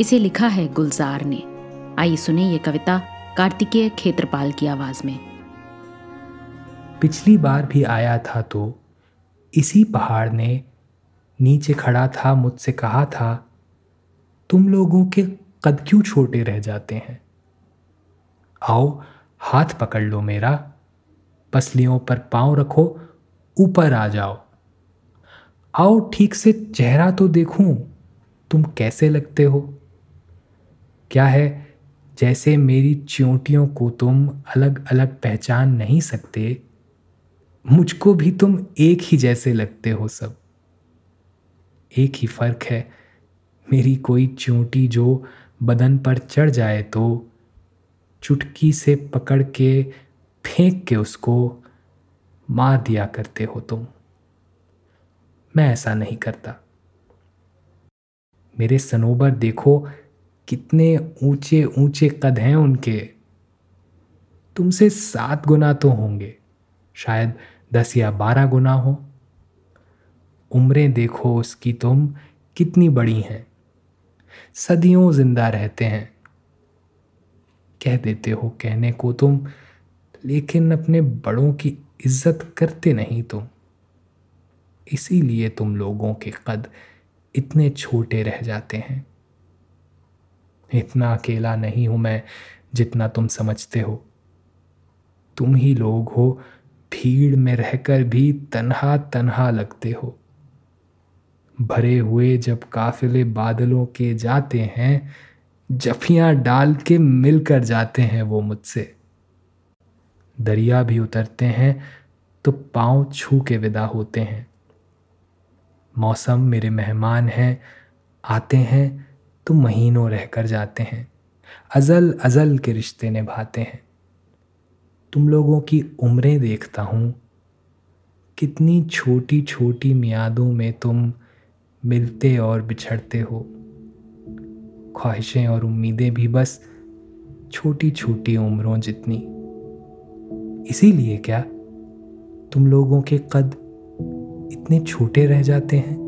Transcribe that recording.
इसे लिखा है गुलजार ने। आइए सुने ये कविता कार्तिकेय खेत्रपाल की आवाज़ में। पिछली बार भी आया था तो इसी पहाड़ ने नीचे खड़ा था, मुझसे कहा था, तुम लोगों के कद क्यों छोटे रह जाते हैं? आओ, हाथ पकड़ लो मेरा, पसलियों पर पाँव रखो, ऊपर आ जाओ। आओ, ठीक से चेहरा तो देखूँ, तुम कैसे लगते हो? क्या है? जैसे मेरी च्योटियों को तुम अलग अलग पहचान नहीं सकते, मुझको भी तुम एक ही जैसे लगते हो सब। एक ही फ़र्क है, मेरी कोई चोटी जो बदन पर चढ़ जाए तो चुटकी से पकड़ के फेंक के उसको मार दिया करते हो तुम। मैं ऐसा नहीं करता। मेरे सनोबर देखो कितने ऊँचे ऊँचे कद हैं उनके? तुमसे सात गुना तो होंगे। शायद दस या बारह गुना हो। उम्रें देखो उसकी तुम कितनी बड़ी हैं। सदियों ज़िंदा रहते हैं। कह देते हो कहने को तुम, लेकिन अपने बड़ों की इज़्ज़त करते नहीं तुम। इसीलिए तुम लोगों के कद इतने छोटे रह जाते हैं। इतना अकेला नहीं हूँ मैं जितना तुम समझते हो। तुम ही लोग हो, भीड़ में रहकर भी तन्हा तन्हा लगते हो। भरे हुए जब काफिले बादलों के जाते हैं, जफियाँ डाल के मिलकर जाते हैं वो मुझसे। दरिया भी उतरते हैं तो पाँव छू के विदा होते हैं। मौसम मेरे मेहमान हैं, आते हैं तो महीनों रह कर जाते हैं। अज़ल अज़ल के रिश्ते निभाते हैं। तुम लोगों की उम्रें देखता हूँ। कितनी छोटी छोटी मियादों में तुम मिलते और बिछड़ते हो। ख्वाहिशें और उम्मीदें भी बस छोटी छोटी उम्रों जितनी। इसीलिए क्या तुम लोगों के कद इतने छोटे रह जाते हैं?